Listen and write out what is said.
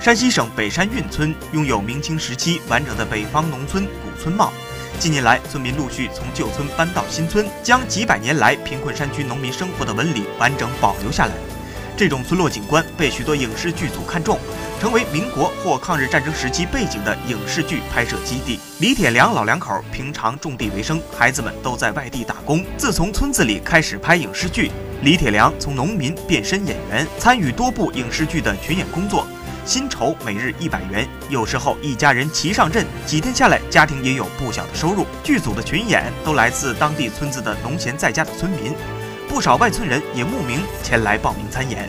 山西省北山运村拥有明清时期完整的北方农村古村貌。近年来，村民陆续从旧村搬到新村，将几百年来贫困山区农民生活的纹理完整保留下来。这种村落景观被许多影视剧组看中，成为民国或抗日战争时期背景的影视剧拍摄基地。李铁良老两口平常种地为生，孩子们都在外地打工。自从村子里开始拍影视剧，李铁良从农民变身演员，参与多部影视剧的群演工作。薪酬每日一百元，有时候一家人齐上阵，几天下来，家庭也有不小的收入。剧组的群演都来自当地村子的农闲在家的村民，不少外村人也慕名前来报名参演。